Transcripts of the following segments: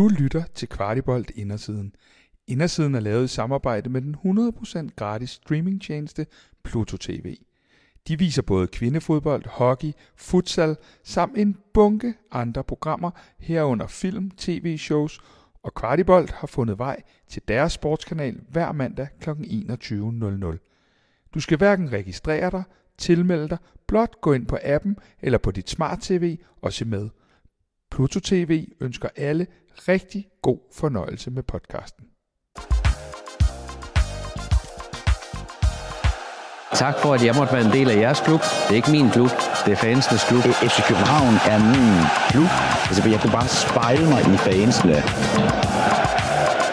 Du lytter til Kvartibolt Indersiden. Indersiden er lavet i samarbejde med den 100% gratis streamingtjeneste Pluto TV. De viser både kvindefodbold, hockey, futsal samt en bunke andre programmer herunder film, tv-shows og Kvartibolt har fundet vej til deres sportskanal hver mandag kl. 21.00. Du skal hverken registrere dig, tilmelde dig, blot gå ind på appen eller på dit smart-tv og se med. Pluto TV ønsker alle rigtig god fornøjelse med podcasten. Tak for, at jeg måtte være en del af jeres klub. Det er ikke min klub, det er fansenes klub. FC København er min klub. Altså, jeg kunne bare spejle mig i fansene.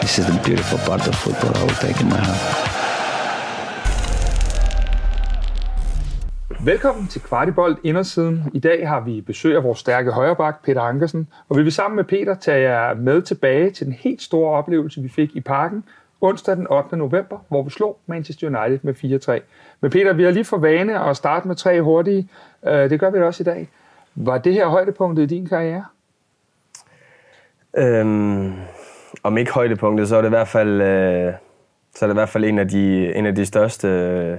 This is the beautiful part of football I will take in my heart. Velkommen til Kvartibolt Indersiden. I dag har vi besøg af vores stærke højreback, Peter Ankersen, og vi vil sammen med Peter tage jer med tilbage til den helt store oplevelse, vi fik i parken onsdag den 8. november, hvor vi slog Manchester United med 4-3. Men Peter, vi har lige for vane at starte med tre hurtige. Øh, det gør vi da også i dag. Var det her højdepunktet i din karriere? Øhm, om ikke højdepunktet, så er det i hvert fald, øh, så er det i hvert fald en af de, en af de største, øh,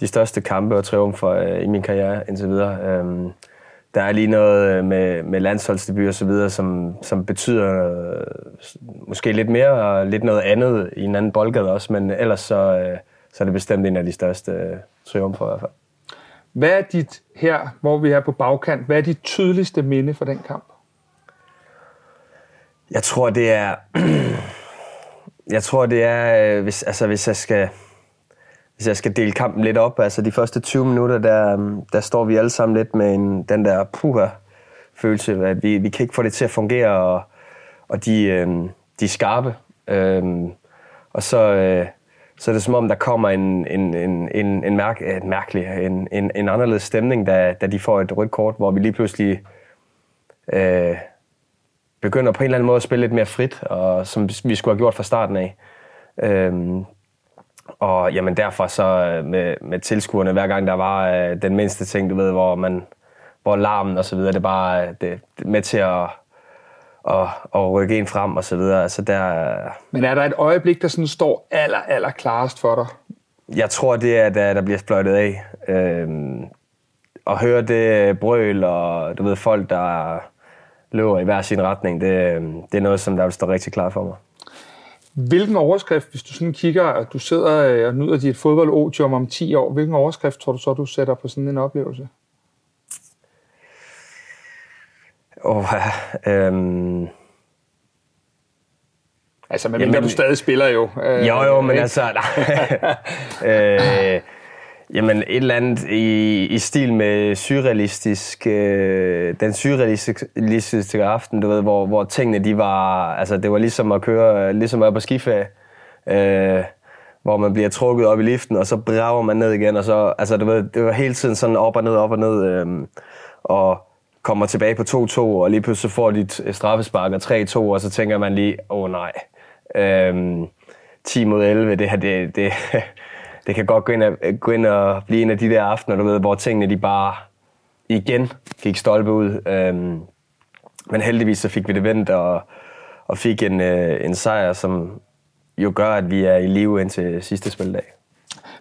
de største kampe og triumfer øh, i min karriere indtil videre. Øhm, der er lige noget øh, med, med landsholdsdebut og så videre, som, som betyder øh, måske lidt mere og lidt noget andet i en anden boldgade også, men ellers så, øh, så er det bestemt en af de største øh, triumfer i hvert fald. Hvad er dit her, hvor vi er på bagkant, hvad er dit tydeligste minde for den kamp? Jeg tror, det er... jeg tror, det er... øh, Hvis, altså, hvis jeg skal... Hvis jeg skal dele kampen lidt op, altså de første 20 minutter, der, øhm, der står vi alle sammen lidt med en, den der puha følelse, at vi, vi kan ikke få det til at fungere, og, og de, øh, de er skarpe. Øh, og så, øh, så er det som om, der kommer en, en, en, en, en, mærk, øh, en mærkelig, en, en, en anderledes stemning, da, da de får et rødt kort, hvor vi lige pludselig øh, begynder på en eller anden måde at spille lidt mere frit, og som vi skulle have gjort fra starten af. Øh, og jamen derfor så øh, med, med tilskuerne, hver gang der var øh, den mindste ting, du ved, hvor man hvor larmen og så videre, det er bare øh, det, det med til at, at, at rykke en frem og så videre. Altså der, Men er der et øjeblik, der sådan står aller, aller klarest for dig? jeg tror, det er, da der bliver fløjtet af. Øhm, at høre det brøl, og du ved, folk, der løber i hver sin retning, det, det er noget, som der vil stå rigtig klart for mig. Hvilken overskrift, hvis du sådan kigger, og du sidder øh, og nyder dit fodboldodium om 10 år, hvilken overskrift tror du så, du sætter på sådan en oplevelse? Oh, øhm, Altså, men Jamen, du stadig spiller jo. Øh, Jo, jo, men ikke? altså... Nej. øh, jamen, et eller andet i, i stil med surrealistisk... Øh, den surrealistiske aften, du ved, hvor, hvor tingene, de var... Altså, det var ligesom at køre... Ligesom at være på skiferie. Øh, hvor man bliver trukket op i liften, og så brager man ned igen, og så... Altså, du ved, det var hele tiden sådan op og ned, op og ned. Øh, og kommer tilbage på 2-2, og lige pludselig får dit straffespark og 3-2, og så tænker man lige, åh oh, nej, øh, 10 mod 11, det her, det, det, det kan godt gå ind, og, gå ind og blive en af de der aftener, du ved, hvor tingene de bare igen gik stolpe ud. Øhm, men heldigvis så fik vi det vendt, og, og fik en, øh, en sejr, som jo gør, at vi er i live indtil sidste spildag.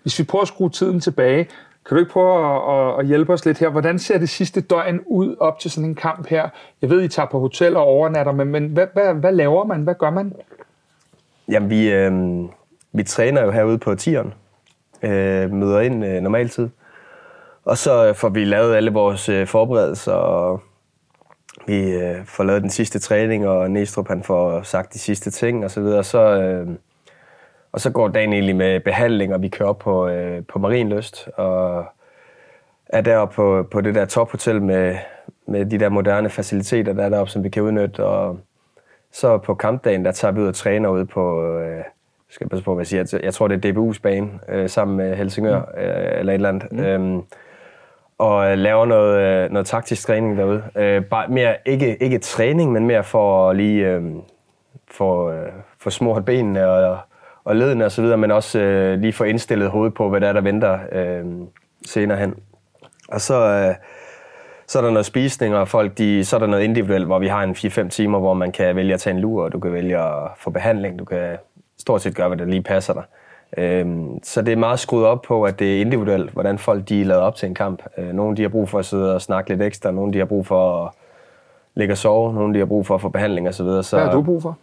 Hvis vi prøver at skrue tiden tilbage, kan du ikke prøve at, at, at hjælpe os lidt her? Hvordan ser det sidste døgn ud op til sådan en kamp her? Jeg ved, I tager på hotel og overnatter, men, men hvad, hvad, hvad laver man? Hvad gør man? Jamen, vi, øh, vi træner jo herude på tieren. Øh, møder ind øh, normaltid. Og så får vi lavet alle vores øh, forberedelser, og vi øh, får lavet den sidste træning, og Næstrup han får sagt de sidste ting, og så videre. Så, øh, og så går dagen egentlig med behandling, og vi kører op på, øh, på Marienløst, og er deroppe på, på det der tophotel med, med de der moderne faciliteter, der er deroppe, som vi kan udnytte, og så på kampdagen, der tager vi ud og træner ude på, øh, skal passe på, hvad jeg siger, jeg tror, det er DBU's bane, øh, sammen med Helsingør, mm. øh, eller et eller andet. Mm. Øhm, og laver noget, øh, noget taktisk træning derude. Øh, bare mere, ikke, ikke træning, men mere for lige øh, få, øh, få smurt benene og, og ledene og så videre, men også øh, lige få indstillet hovedet på, hvad der er, der venter øh, senere hen. Og så, øh, så er der noget spisning, og folk, de, så er der noget individuelt, hvor vi har en 4-5 timer, hvor man kan vælge at tage en lur, og du kan vælge at få behandling, du kan stort set gøre, hvad der lige passer dig. Øhm, så det er meget skruet op på, at det er individuelt, hvordan folk de er lavet op til en kamp. Øh, nogle de har brug for at sidde og snakke lidt ekstra, nogle de har brug for at ligge og sove, nogle de har brug for at få behandling osv. Så, Hvad har du brug for?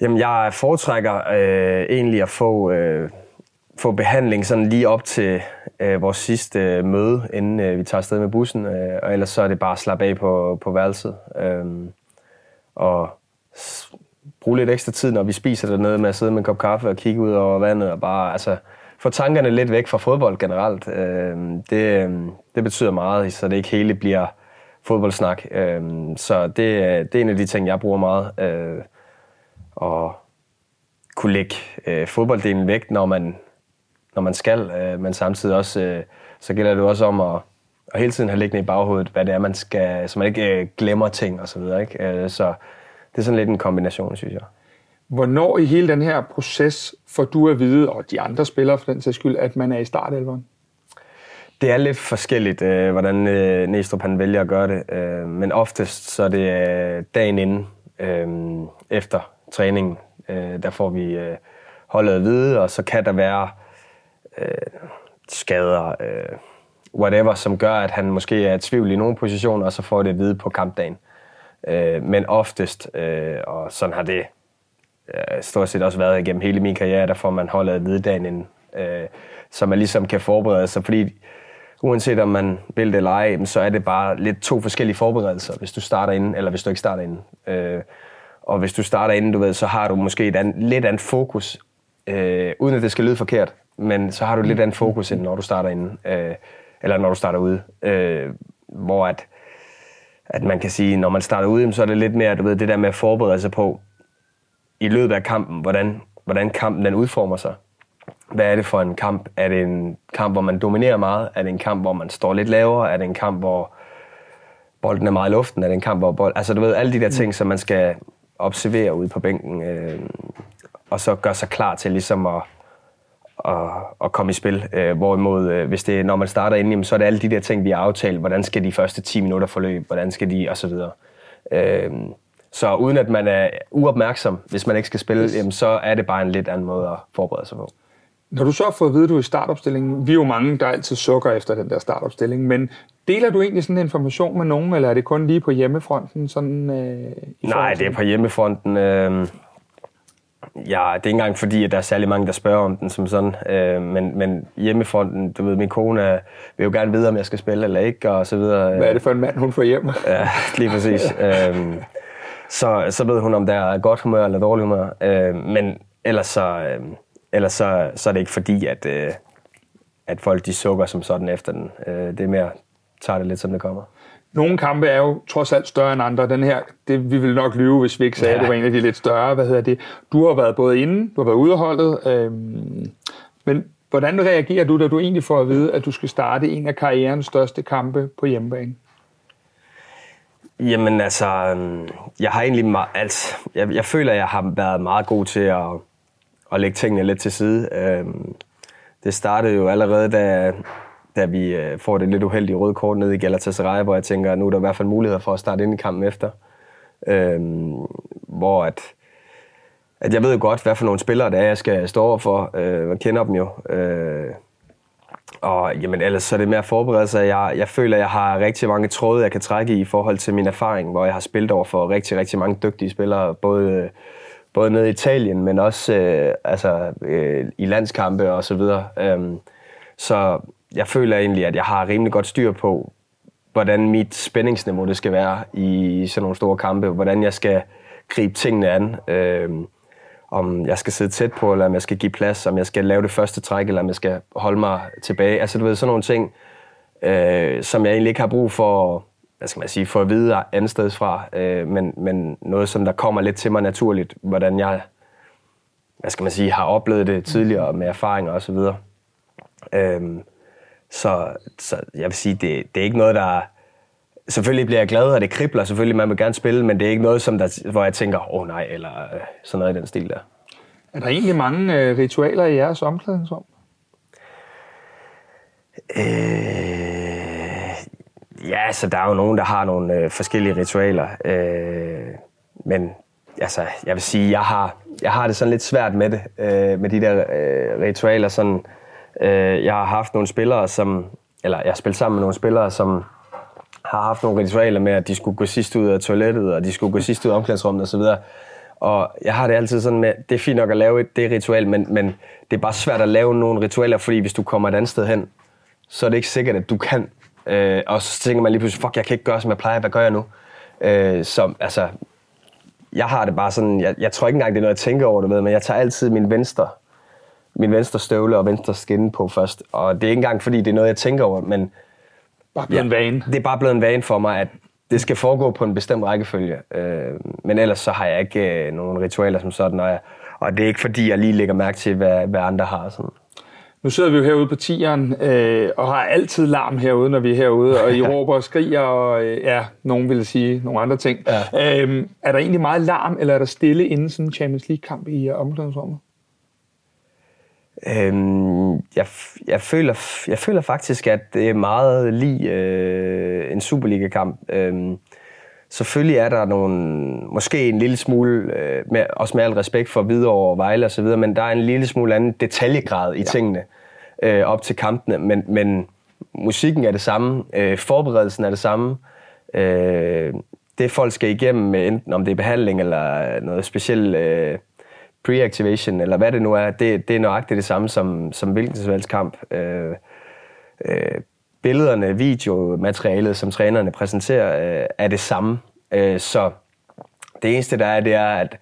Jamen, jeg foretrækker øh, egentlig at få, øh, få behandling sådan lige op til øh, vores sidste øh, møde, inden øh, vi tager afsted med bussen. Øh, og ellers så er det bare at slappe af på, på værelset. Øh, og bruge lidt ekstra tid, når vi spiser dernede med at sidde med en kop kaffe og kigge ud over vandet og bare altså, få tankerne lidt væk fra fodbold generelt. Øh, det, øhm, det betyder meget, så det ikke hele bliver fodboldsnak. Øh, så det, øh, det er en af de ting, jeg bruger meget. Øh, og kunne lægge øh, fodbolddelen væk, når man, når man skal, øh, men samtidig også, øh, så gælder det også om at, at hele tiden have liggende i baghovedet, hvad det er, man skal, så man ikke øh, glemmer ting og så videre. Ikke? Øh, så det er sådan lidt en kombination, synes jeg. Hvornår i hele den her proces får du at vide, og de andre spillere for den sags skyld, at man er i startelveren? Det er lidt forskelligt, øh, hvordan øh, Næstrup han vælger at gøre det, øh, men oftest så er det øh, dagen inden, øh, efter træningen, øh, der får vi øh, holdet at vide, og så kan der være øh, skader, øh, whatever, som gør, at han måske er i tvivl i nogle positioner, og så får det at vide på kampdagen. Øh, men oftest, øh, og sådan har det øh, stort set også været igennem hele min karriere, der får man holdet at inden, øh, så man ligesom kan forberede sig, fordi uanset om man vil det eller ej, så er det bare lidt to forskellige forberedelser, hvis du starter inden, eller hvis du ikke starter inden. Øh, og hvis du starter inden, du ved, så har du måske et an, lidt andet fokus, øh, uden at det skal lyde forkert, men så har du lidt andet fokus, end når du starter inden, øh, eller når du starter ude. Øh, hvor at, at man kan sige, når man starter jamen, så er det lidt mere, du ved, det der med at forberede sig på, i løbet af kampen, hvordan, hvordan kampen den udformer sig. Hvad er det for en kamp? Er det en kamp, hvor man dominerer meget? Er det en kamp, hvor man står lidt lavere? Er det en kamp, hvor bolden er meget i luften? Er det en kamp, hvor bold... Altså, du ved, alle de der ting, som man skal observere ude på bænken, øh, og så gøre sig klar til ligesom at, at, at komme i spil. Øh, hvorimod, øh, hvis det når man starter inden, jamen, så er det alle de der ting, vi har aftalt. Hvordan skal de første 10 minutter forløbe? Hvordan skal de... Og så videre. Øh, så uden at man er uopmærksom, hvis man ikke skal spille, yes. jamen, så er det bare en lidt anden måde at forberede sig på. Når du så har fået at vide, at du er i startopstillingen, vi er jo mange, der altid sukker efter den der startopstilling, men deler du egentlig sådan en information med nogen, eller er det kun lige på hjemmefronten? Sådan, øh, Nej, det er på hjemmefronten. Øh, ja, det er ikke engang fordi, at der er særlig mange, der spørger om den som sådan. Øh, men, men hjemmefronten, du ved, min kone øh, vil jo gerne vide, om jeg skal spille eller ikke, og så videre. Hvad er det for en mand, hun får hjem? Ja, lige præcis. øhm, så, så ved hun, om der er godt humør eller dårlig humør. Øh, men ellers, så, øh, ellers så, så er det ikke fordi, at, øh, at folk de sukker som sådan efter den. Øh, det er mere, tager det lidt som det kommer. Nogle kampe er jo trods alt større end andre. Den her, det, vi ville nok lyve, hvis vi ikke sagde, ja. At det var en af de lidt større. Hvad hedder det? Du har været både inde, du har været ude af holdet. Øhm, men hvordan reagerer du, da du egentlig får at vide, at du skal starte en af karrierens største kampe på hjemmebane? Jamen altså, øhm, jeg har egentlig meget, altså, jeg, jeg føler, at jeg har været meget god til at, at lægge tingene lidt til side. Øhm, det startede jo allerede, da, da vi øh, får det lidt uheldige røde kort ned i Galatasaray, hvor jeg tænker, at nu er der i hvert fald muligheder for at starte ind i kampen efter. Øhm, hvor at, at jeg ved jo godt, hvad for nogle spillere det er, jeg skal stå over for. Øh, man kender dem jo. Øh, og jamen, ellers så er det mere at forberede sig. Jeg, jeg føler, at jeg har rigtig mange tråde, jeg kan trække i i forhold til min erfaring, hvor jeg har spillet over for rigtig, rigtig mange dygtige spillere, både, både nede i Italien, men også øh, altså, øh, i landskampe og så videre. Øhm, så jeg føler egentlig, at jeg har rimelig godt styr på, hvordan mit spændingsniveau det skal være i sådan nogle store kampe, hvordan jeg skal gribe tingene an. Øh, om jeg skal sidde tæt på, eller om jeg skal give plads, om jeg skal lave det første træk, eller om jeg skal holde mig tilbage. Altså du ved, sådan nogle ting, øh, som jeg egentlig ikke har brug for, hvad skal man sige, for at vide andet sted fra, øh, men, men noget, som der kommer lidt til mig naturligt, hvordan jeg, hvad skal man sige, har oplevet det tidligere med erfaringer og så videre. Øhm, så, så jeg vil sige, det, det er ikke noget, der... Selvfølgelig bliver jeg glad, og det kribler selvfølgelig, man vil gerne spille, men det er ikke noget, som der, hvor jeg tænker, åh oh, nej, eller øh, sådan noget i den stil der. Er der egentlig mange øh, ritualer i jeres omklædningsrum? Øh, Ja, så der er jo nogen, der har nogle øh, forskellige ritualer. Øh, men altså, jeg vil sige, jeg har, jeg har det sådan lidt svært med det, øh, med de der øh, ritualer. Sådan, øh, Øh, jeg har haft nogle spillere, som, eller jeg har spillet sammen med nogle spillere, som har haft nogle ritualer med, at de skulle gå sidst ud af toilettet, og de skulle gå sidst ud af omklædningsrummet osv. Og jeg har det altid sådan med, det er fint nok at lave et, det ritual, men, men det er bare svært at lave nogle ritualer, fordi hvis du kommer et andet sted hen, så er det ikke sikkert, at du kan. Øh, og så tænker man lige pludselig, fuck, jeg kan ikke gøre, som jeg plejer, hvad gør jeg nu? Øh, så altså, jeg har det bare sådan, jeg, jeg tror ikke engang, det er noget, jeg tænker over du med, men jeg tager altid min venstre, min venstre støvle og venstre skinne på først. Og det er ikke engang, fordi det er noget, jeg tænker over, men Bare blevet en vane. det er bare blevet en vane for mig, at det skal foregå på en bestemt rækkefølge. Øh, men ellers så har jeg ikke øh, nogen ritualer som sådan, og, jeg, og det er ikke fordi, jeg lige lægger mærke til, hvad, hvad andre har. Sådan. Nu sidder vi jo herude på tieren øh, og har altid larm herude, når vi er herude, og I råber og skriger, og øh, ja, nogen vil sige nogle andre ting. Ja. Øhm, er der egentlig meget larm, eller er der stille inden sådan en Champions League-kamp i øh, omklædningsrummet? Øhm, jeg, jeg, føler, jeg føler faktisk, at det er meget lige øh, en Superliga-kamp. Øhm, selvfølgelig er der nogle, måske en lille smule, øh, med, også med al respekt for Hvidovre og Vejle osv., men der er en lille smule anden detaljegrad i ja. tingene øh, op til kampene. Men, men musikken er det samme, øh, forberedelsen er det samme. Øh, det folk skal igennem, enten om det er behandling eller noget specielt... Øh, pre-activation, eller hvad det nu er, det, det er nøjagtigt det samme som, som hvilken som helst kamp. Øh, øh, billederne, videomaterialet, som trænerne præsenterer, øh, er det samme. Øh, så det eneste, der er, det er, at,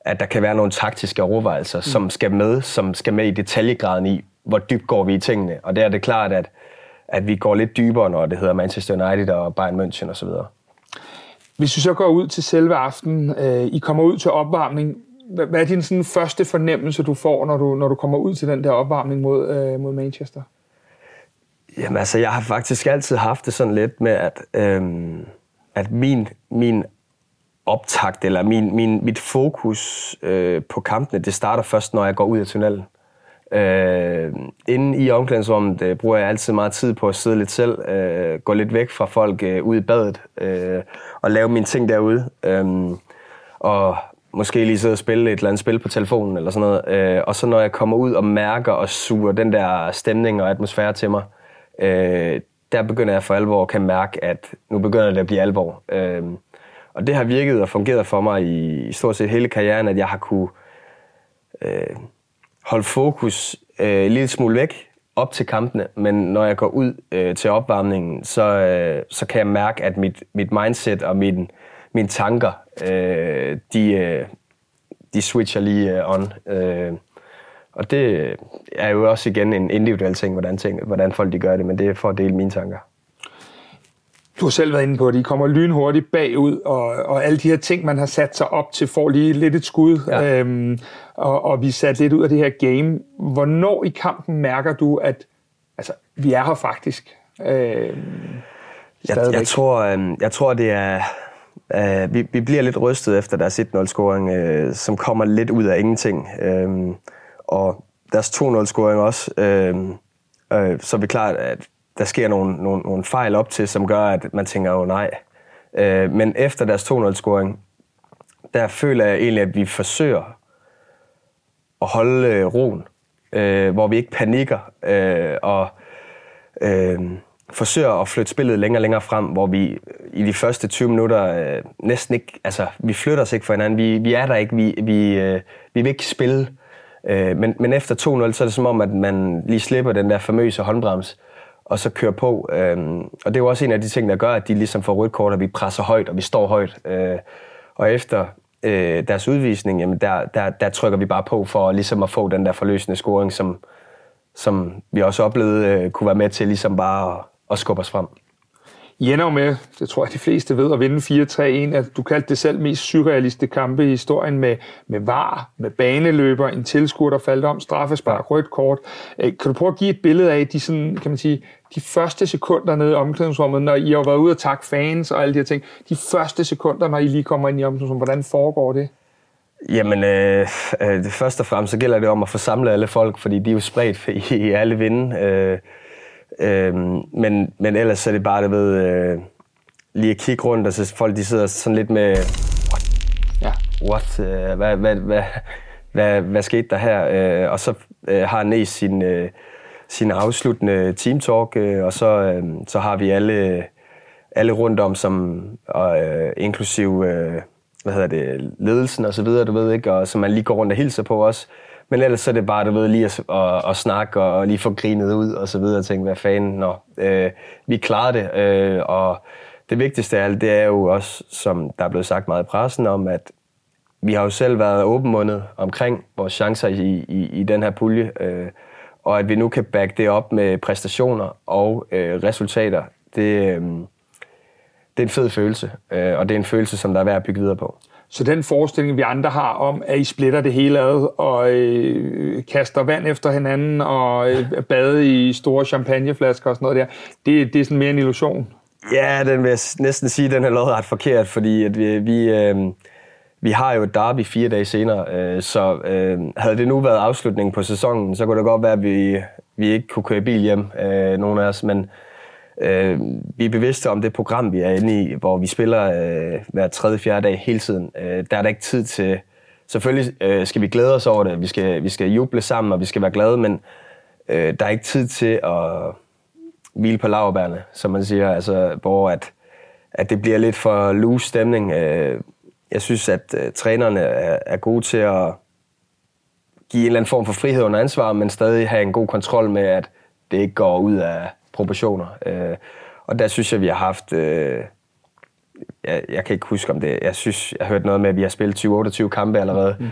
at der kan være nogle taktiske overvejelser, mm. som skal med, som skal med i detaljegraden i, hvor dybt går vi i tingene. Og der er det klart, at, at vi går lidt dybere, når det hedder Manchester United og Bayern München osv. Hvis vi så går ud til selve aftenen, øh, I kommer ud til opvarmning, hvad, er din sådan første fornemmelse, du får, når du, når du kommer ud til den der opvarmning mod, øh, mod Manchester? Jamen altså, jeg har faktisk altid haft det sådan lidt med, at, øhm, at min, min optakt, eller min, min, mit fokus øh, på kampene, det starter først, når jeg går ud af tunnelen. Øh, inde i omklædningsrummet øh, bruger jeg altid meget tid på at sidde lidt selv, øh, gå lidt væk fra folk øh, ude i badet, øh, og lave mine ting derude. Øh, og måske lige sidde og spille et eller andet spil på telefonen eller sådan noget. Øh, og så når jeg kommer ud og mærker og suger den der stemning og atmosfære til mig, øh, der begynder jeg for alvor at kan mærke, at nu begynder det at blive alvor. Øh, og det har virket og fungeret for mig i, i stort set hele karrieren, at jeg har kunne øh, holde fokus øh, en lille smule væk op til kampene, men når jeg går ud øh, til opvarmningen, så, øh, så kan jeg mærke, at mit, mit mindset og min, mine tanker, øh, de, øh, de switcher lige øh, on. Øh, og det er jo også igen en individuel ting, hvordan, ting, hvordan folk de gør det, men det er for at dele mine tanker. Du har selv været inde på, at de kommer lynhurtigt bagud, og, og alle de her ting, man har sat sig op til, får lige lidt et skud, ja. øhm, og, og vi er sat lidt ud af det her game. Hvornår i kampen mærker du, at altså, vi er her faktisk? Øhm, jeg, jeg, tror, øh, jeg tror, det er Uh, vi, vi bliver lidt rystet efter deres 1-0-scoring, uh, øh, som kommer lidt ud af ingenting. Uh, og deres 2-0-scoring også. Uh, uh, så er vi klart, at der sker nogle, nogle, nogle fejl op til, som gør, at man tænker, åh oh, nej. Uh, men efter deres 2-0-scoring, der føler jeg egentlig, at vi forsøger at holde uh, roen, uh, hvor vi ikke panikker. Uh, og uh, forsøger at flytte spillet længere og længere frem, hvor vi øh, i de første 20 minutter øh, næsten ikke, altså vi flytter os ikke for hinanden, vi, vi er der ikke, vi, vi, øh, vi vil ikke spille. Øh, men, men efter 2-0, så er det som om, at man lige slipper den der famøse håndbrems, og så kører på. Øh, og det er jo også en af de ting, der gør, at de ligesom får rødt kort, og vi presser højt, og vi står højt. Øh, og efter øh, deres udvisning, jamen der, der, der trykker vi bare på for ligesom at få den der forløsende scoring, som, som vi også oplevede øh, kunne være med til ligesom bare at og skubbe os frem. I ender jo med, det tror jeg de fleste ved, at vinde 4-3-1, at du kaldte det selv mest surrealistiske kampe i historien med, med var, med baneløber, en tilskuer, der faldt om, straffespark, rødt kort. Øh, kan du prøve at give et billede af de, sådan, kan man sige, de første sekunder nede i omklædningsrummet, når I har været ude og takke fans og alle de her ting, de første sekunder, når I lige kommer ind i omklædningsrummet, hvordan foregår det? Jamen, øh, øh, det første og fremmest, så gælder det om at få samlet alle folk, fordi de er jo spredt i, i alle vinde. Øh, Øh, men, men ellers så er det bare, du ved, øh, lige at kigge rundt, og så folk de sidder sådan lidt med, Ja. what, øh, hvad, hvad, hvad, hvad, hvad skete der her? Øh, og så øh, har Næs sin, øh, sin afsluttende team talk, øh, og så, øh, så har vi alle, alle rundt om, som, og, øh, inklusiv øh, hvad hedder det, ledelsen og så videre, du ved ikke, og som man lige går rundt og hilser på også. Men ellers så er det bare, du ved, lige at, at, at snakke og lige få grinet ud og så videre og tænke, hvad fanden, nå, øh, vi klarede det. Øh, og det vigtigste af alt, det er jo også, som der er blevet sagt meget i pressen om, at vi har jo selv været åbenmundet omkring vores chancer i, i, i den her pulje, øh, og at vi nu kan back det op med præstationer og øh, resultater, det, øh, det er en fed følelse, øh, og det er en følelse, som der er værd at bygge videre på. Så den forestilling, vi andre har om, at I splitter det hele ad og øh, kaster vand efter hinanden og øh, bade i store champagneflasker og sådan noget der, det, det er sådan mere en illusion. Ja, den vil jeg næsten sige, den er ret forkert, fordi at vi, vi, øh, vi har jo et derby fire dage senere, øh, så øh, havde det nu været afslutningen på sæsonen, så kunne det godt være, at vi, vi ikke kunne køre bil hjem, øh, nogen af os, men øh, vi er bevidste om det program, vi er inde i, hvor vi spiller øh, hver tredje, fjerde dag hele tiden. Øh, der er der ikke tid til... Selvfølgelig øh, skal vi glæde os over det, vi skal, vi skal juble sammen, og vi skal være glade, men øh, der er ikke tid til at hvile på laverbærene, som man siger, altså, hvor at, at det bliver lidt for loose stemning. Øh, jeg synes, at øh, trænerne er, er gode til at give en eller anden form for frihed under ansvar, men stadig have en god kontrol med, at det ikke går ud af proportioner. Øh, og der synes jeg, vi har haft... Øh, jeg, jeg kan ikke huske om det. Jeg synes, jeg har hørt noget med, at vi har spillet 20-28 kampe allerede. Mm.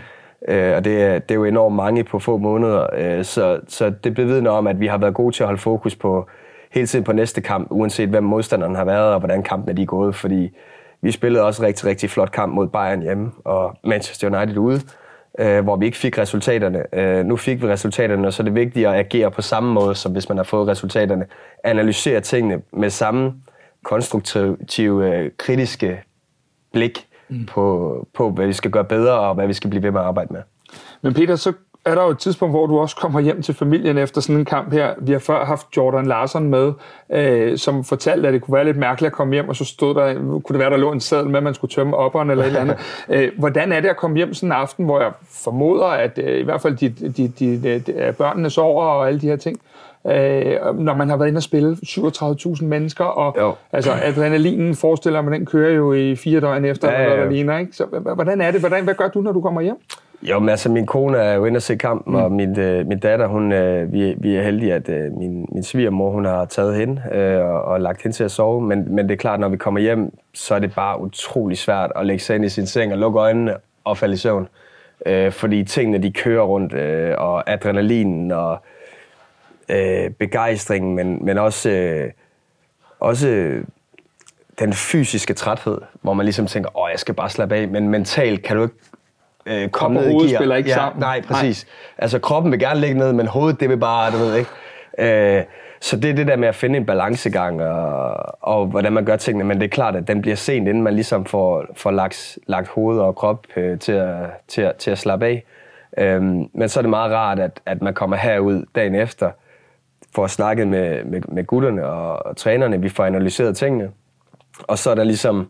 Øh, og det, er- det er jo enormt mange på få måneder. Øh, så, så det bevidner om, at vi har været gode til at holde fokus på hele tiden på næste kamp, uanset hvem modstanderen har været, og hvordan kampen er de gået. Fordi vi spillede også rigtig, rigtig flot kamp mod Bayern hjemme, og Manchester United ude, øh, hvor vi ikke fik resultaterne. Øh, nu fik vi resultaterne, og så er det vigtigt at agere på samme måde, som hvis man har fået resultaterne. Analysere tingene med samme konstruktive, øh, kritiske blik mm. på, på, hvad vi skal gøre bedre, og hvad vi skal blive ved med at arbejde med. Men Peter, så er der jo et tidspunkt, hvor du også kommer hjem til familien efter sådan en kamp her. Vi har før haft Jordan Larson med, øh, som fortalte, at det kunne være lidt mærkeligt at komme hjem, og så stod der, kunne det være, der lå en seddel med, at man skulle tømme opperen eller et eller andet. Øh, hvordan er det at komme hjem sådan en aften, hvor jeg formoder, at øh, i hvert fald de, de, de, de, de, børnene sover og alle de her ting, øh, når man har været inde og spille 37.000 mennesker, og Jo. altså adrenalinen forestiller man, den kører jo i fire døgn efter, Ja, ja, ja, ligner, ikke? Så hvordan er det? Hvordan, hvad gør du, når du kommer hjem? Jo, men altså, min kone er jo inde og se kampen, mm. og min, øh, min datter, hun, øh, vi, vi er heldige, at øh, min, min svigermor, hun har taget hende øh, og, og lagt hende til at sove. Men, men det er klart, når vi kommer hjem, så er det bare utrolig svært at lægge sig ind i sin seng og lukke øjnene og falde i søvn. Øh, fordi tingene, de kører rundt, øh, og adrenalinen og øh, begejstringen, men, men også, øh, også øh, den fysiske træthed, hvor man ligesom tænker, åh, jeg skal bare slappe af, men mentalt kan du ikke øh, komme og ned i gear. spiller ikke ja, sammen. Nej, præcis. Nej. Altså kroppen vil gerne ligge ned, men hovedet, det vil bare, du ved ikke. Øh, så det er det der med at finde en balancegang, og, og hvordan man gør tingene, men det er klart, at den bliver sent, inden man ligesom får, får lagt, lagt hoved og krop øh, til, at, til, at, til at slappe af. Øhm, men så er det meget rart, at, at man kommer herud dagen efter, får snakket med, med, med gutterne og, og trænerne, vi får analyseret tingene, og så er der ligesom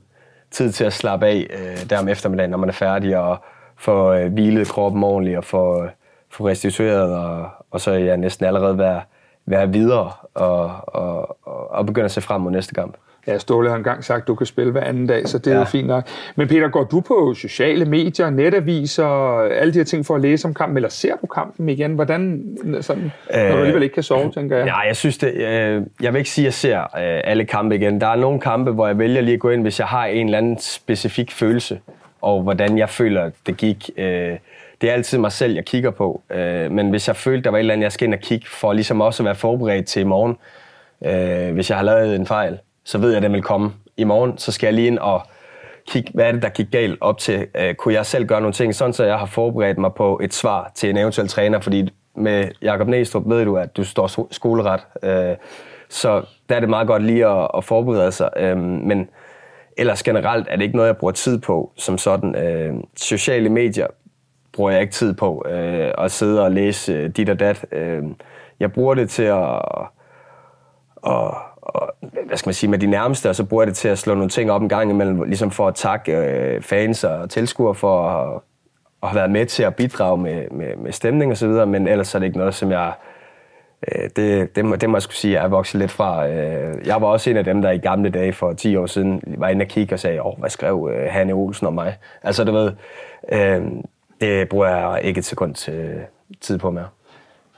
tid til at slappe af øh, der om eftermiddagen, når man er færdig, og få øh, hvilet kroppen ordentligt, og få, få restitueret, og, og så ja, næsten allerede være, være videre, og, og, og, og begynde at se frem mod næste kamp. Ja, Ståle har engang sagt, at du kan spille hver anden dag, så det er Ja. jo fint nok. Men Peter, går du på sociale medier, netaviser, alle de her ting for at læse om kampen, eller ser du kampen igen? Hvordan, sådan, når du Øh, alligevel ikke kan sove, tænker jeg. Ja, jeg synes det. Øh, jeg vil ikke sige, at jeg ser øh, alle kampe igen. Der er nogle kampe, hvor jeg vælger lige at gå ind, hvis jeg har en eller anden specifik følelse, og hvordan jeg føler, det gik. Øh, det er altid mig selv, jeg kigger på. Øh, men hvis jeg følte, der var et eller andet, jeg skal ind og kigge, for ligesom også at være forberedt til i morgen, øh, hvis jeg har lavet en fejl, så ved jeg, at den vil komme i morgen. Så skal jeg lige ind og kigge, hvad er det, der gik galt op til? Øh, kunne jeg selv gøre nogle ting, sådan så jeg har forberedt mig på et svar til en eventuel træner? Fordi med Jakob Næstrup ved du, at du står skoleret. Øh, så der er det meget godt lige at, at forberede sig. Øh, men ellers generelt er det ikke noget, jeg bruger tid på som sådan. Øh, sociale medier bruger jeg ikke tid på øh, at sidde og læse øh, dit og dat. Øh, jeg bruger det til at og, og, hvad skal man sige, med de nærmeste, og så bruger jeg det til at slå nogle ting op en gang imellem, ligesom for at takke øh, fans og tilskuere for at, at have været med til at bidrage med, med, med stemning og så videre, men ellers er det ikke noget, som jeg Øh, det, det, må, det må jeg skulle sige, jeg er vokset lidt fra. Øh, jeg var også en af dem, der i gamle dage for 10 år siden var inde og kigge og sagde, åh, hvad skrev øh, Hanne Olsen om mig? Altså, du ved, det bruger jeg ikke et sekund til tid på mere.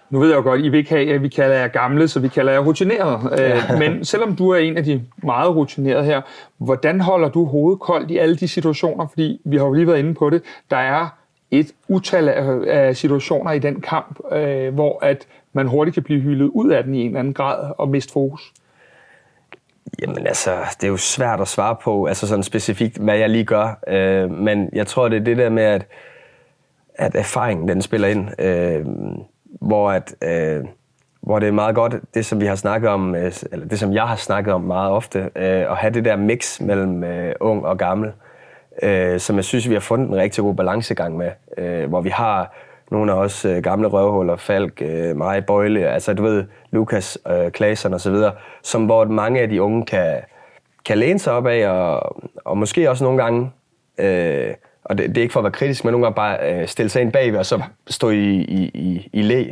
Nu ved jeg jo godt, I vil ikke have, at vi kalder jer gamle, så vi kalder jer rutineret. Men selvom du er en af de meget rutinerede her, hvordan holder du hovedet koldt i alle de situationer? Fordi vi har jo lige været inde på det. Der er et utal af situationer i den kamp, hvor at man hurtigt kan blive hyldet ud af den i en eller anden grad og miste fokus? Jamen altså, det er jo svært at svare på, altså sådan specifikt, hvad jeg lige gør. Øh, men jeg tror, det er det der med, at, at erfaringen, den spiller ind. Øh, hvor, at, øh, hvor det er meget godt, det som vi har snakket om, øh, eller det som jeg har snakket om meget ofte, øh, at have det der mix mellem øh, ung og gammel, øh, som jeg synes, vi har fundet en rigtig god balancegang med, øh, hvor vi har nogle af os øh, gamle røvhuller, Falk, øh, mig, Bøjle, altså du ved, Lukas, øh, Klasen og så videre, som hvor mange af de unge kan, kan læne sig op af, og, og måske også nogle gange, øh, og det, det er ikke for at være kritisk, men nogle gange bare øh, stille sig ind bagved, og så stå i, i, i, i læ.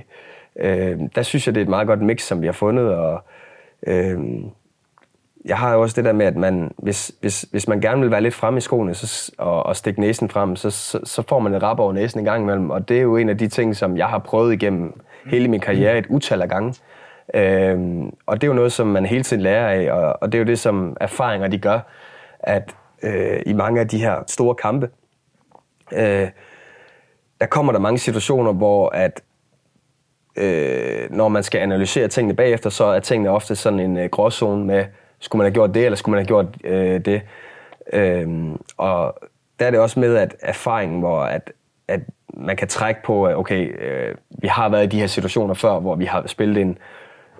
Øh, der synes jeg, det er et meget godt mix, som vi har fundet, og øh, jeg har jo også det der med, at man, hvis, hvis, hvis man gerne vil være lidt frem i skoene så, og, og stikke næsen frem, så, så, så får man et rap over næsen en gang imellem. Og det er jo en af de ting, som jeg har prøvet igennem hele min karriere et utal af gange. Øhm, og det er jo noget, som man hele tiden lærer af, og, og det er jo det, som erfaringer de gør, at øh, i mange af de her store kampe, øh, der kommer der mange situationer, hvor at øh, når man skal analysere tingene bagefter, så er tingene ofte sådan en øh, gråzone med, skulle man have gjort det, eller skulle man have gjort øh, det? Øhm, og der er det også med, at erfaringen, hvor at, at man kan trække på, at okay, øh, vi har været i de her situationer før, hvor vi har spillet en,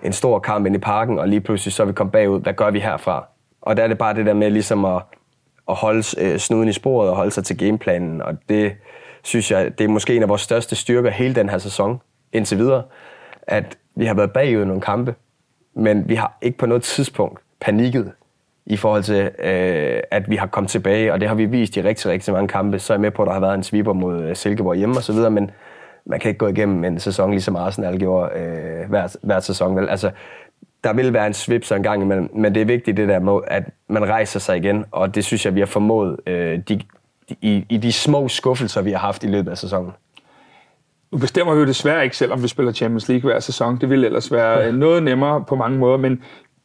en stor kamp ind i parken, og lige pludselig så er vi kommet bagud. Hvad gør vi herfra? Og der er det bare det der med ligesom at, at holde øh, snuden i sporet og holde sig til gameplanen, og det synes jeg, det er måske en af vores største styrker hele den her sæson indtil videre, at vi har været bagud i nogle kampe, men vi har ikke på noget tidspunkt panikket i forhold til, øh, at vi har kommet tilbage, og det har vi vist i rigtig, rigtig mange kampe. Så er jeg med på, at der har været en sweeper mod øh, Silkeborg hjemme og så videre, men man kan ikke gå igennem en sæson, ligesom Arsenal gjorde øh, hver, hver sæson. Vel? Altså, der vil være en svip så en gang imellem, men det er vigtigt det der med, at man rejser sig igen, og det synes jeg, vi har formået øh, de, i, i de små skuffelser, vi har haft i løbet af sæsonen. Nu bestemmer vi jo desværre ikke selv, om vi spiller Champions League hver sæson. Det ville ellers være øh, noget nemmere på mange måder, men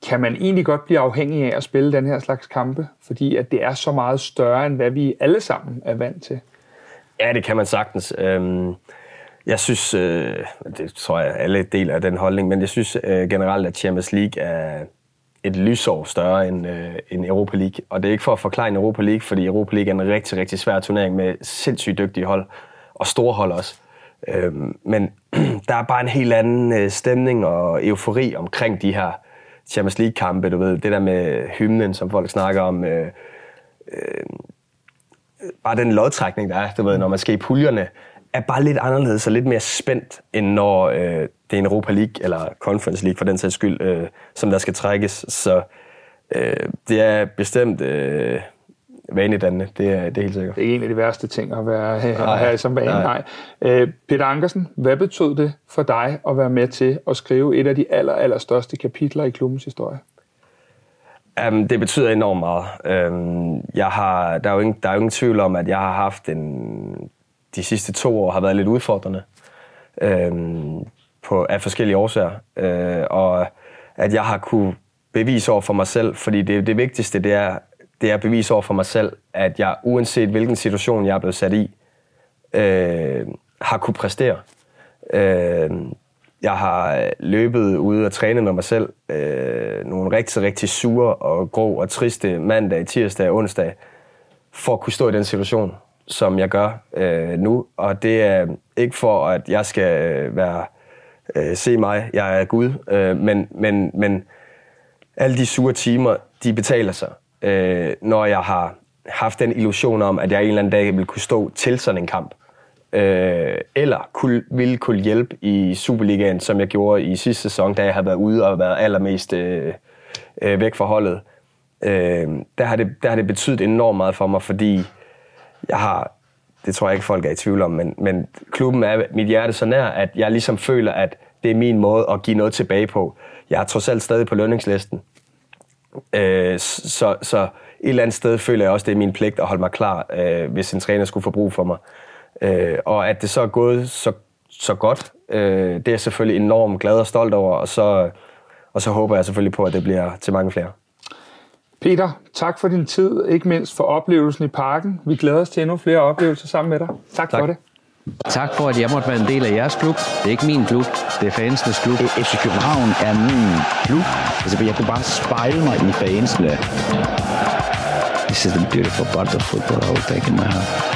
kan man egentlig godt blive afhængig af at spille den her slags kampe, fordi at det er så meget større, end hvad vi alle sammen er vant til? Ja, det kan man sagtens. Øhm, jeg synes, øh, det tror jeg alle deler af den holdning, men jeg synes øh, generelt, at Champions League er et lysår større end, øh, end Europa League. Og det er ikke for at forklare en Europa League, fordi Europa League er en rigtig, rigtig svær turnering med sindssygt dygtige hold, og store hold også. Øhm, men der er bare en helt anden øh, stemning og eufori omkring de her Champions League-kampe, du ved, det der med hymnen, som folk snakker om, øh, øh, bare den lodtrækning, der er, du ved, når man skal i puljerne, er bare lidt anderledes og lidt mere spændt, end når øh, det er en Europa League, eller Conference League for den sags skyld, øh, som der skal trækkes. Så øh, det er bestemt øh, vanedannende, det er, det er helt sikkert. Det er en af de værste ting at, være, at have som vane. Nej. Nej. Øh, Peter Ankersen, hvad betød det for dig at være med til at skrive et af de aller, aller største kapitler i klubbens historie? Um, det betyder enormt meget. Um, jeg har, der, er jo ingen, der er jo ingen tvivl om, at jeg har haft en, de sidste to år har været lidt udfordrende um, på, af forskellige årsager. Uh, og at jeg har kunne bevise over for mig selv, fordi det, det vigtigste det er, det er bevis over for mig selv, at jeg uanset hvilken situation jeg er blevet sat i, øh, har kunne præstere. Øh, jeg har løbet ude og trænet med mig selv øh, nogle rigtig, rigtig sure og grå og triste mandag, tirsdag og onsdag, for at kunne stå i den situation, som jeg gør øh, nu. Og det er ikke for, at jeg skal øh, være øh, se mig, jeg er Gud, øh, men, men, men alle de sure timer, de betaler sig øh, når jeg har haft den illusion om, at jeg en eller anden dag vil kunne stå til sådan en kamp. øh, eller kunne, ville kunne hjælpe i Superligaen, som jeg gjorde i sidste sæson, da jeg havde været ude og været allermest øh, øh, væk fra holdet. Øh, der, har det, der har det betydet enormt meget for mig, fordi jeg har, det tror jeg ikke folk er i tvivl om, men, men klubben er mit hjerte så nær, at jeg ligesom føler, at det er min måde at give noget tilbage på. Jeg er trods alt stadig på lønningslisten. Øh, så, så et eller andet sted føler jeg også, det er min pligt at holde mig klar, øh, hvis en træner skulle få brug for mig. Øh, og at det så er gået så, så godt, øh, det er jeg selvfølgelig enormt glad og stolt over, og så, og så håber jeg selvfølgelig på, at det bliver til mange flere. Peter, tak for din tid, ikke mindst for oplevelsen i parken. Vi glæder os til endnu flere oplevelser sammen med dig. Tak, tak. for det. Tak for, at jeg måtte være en del af jeres klub. Det er ikke min klub, det er fansenes klub. E- FC København er min klub. Altså, jeg kunne bare spejle mig i fansene. This is the beautiful part of football I will take in my heart.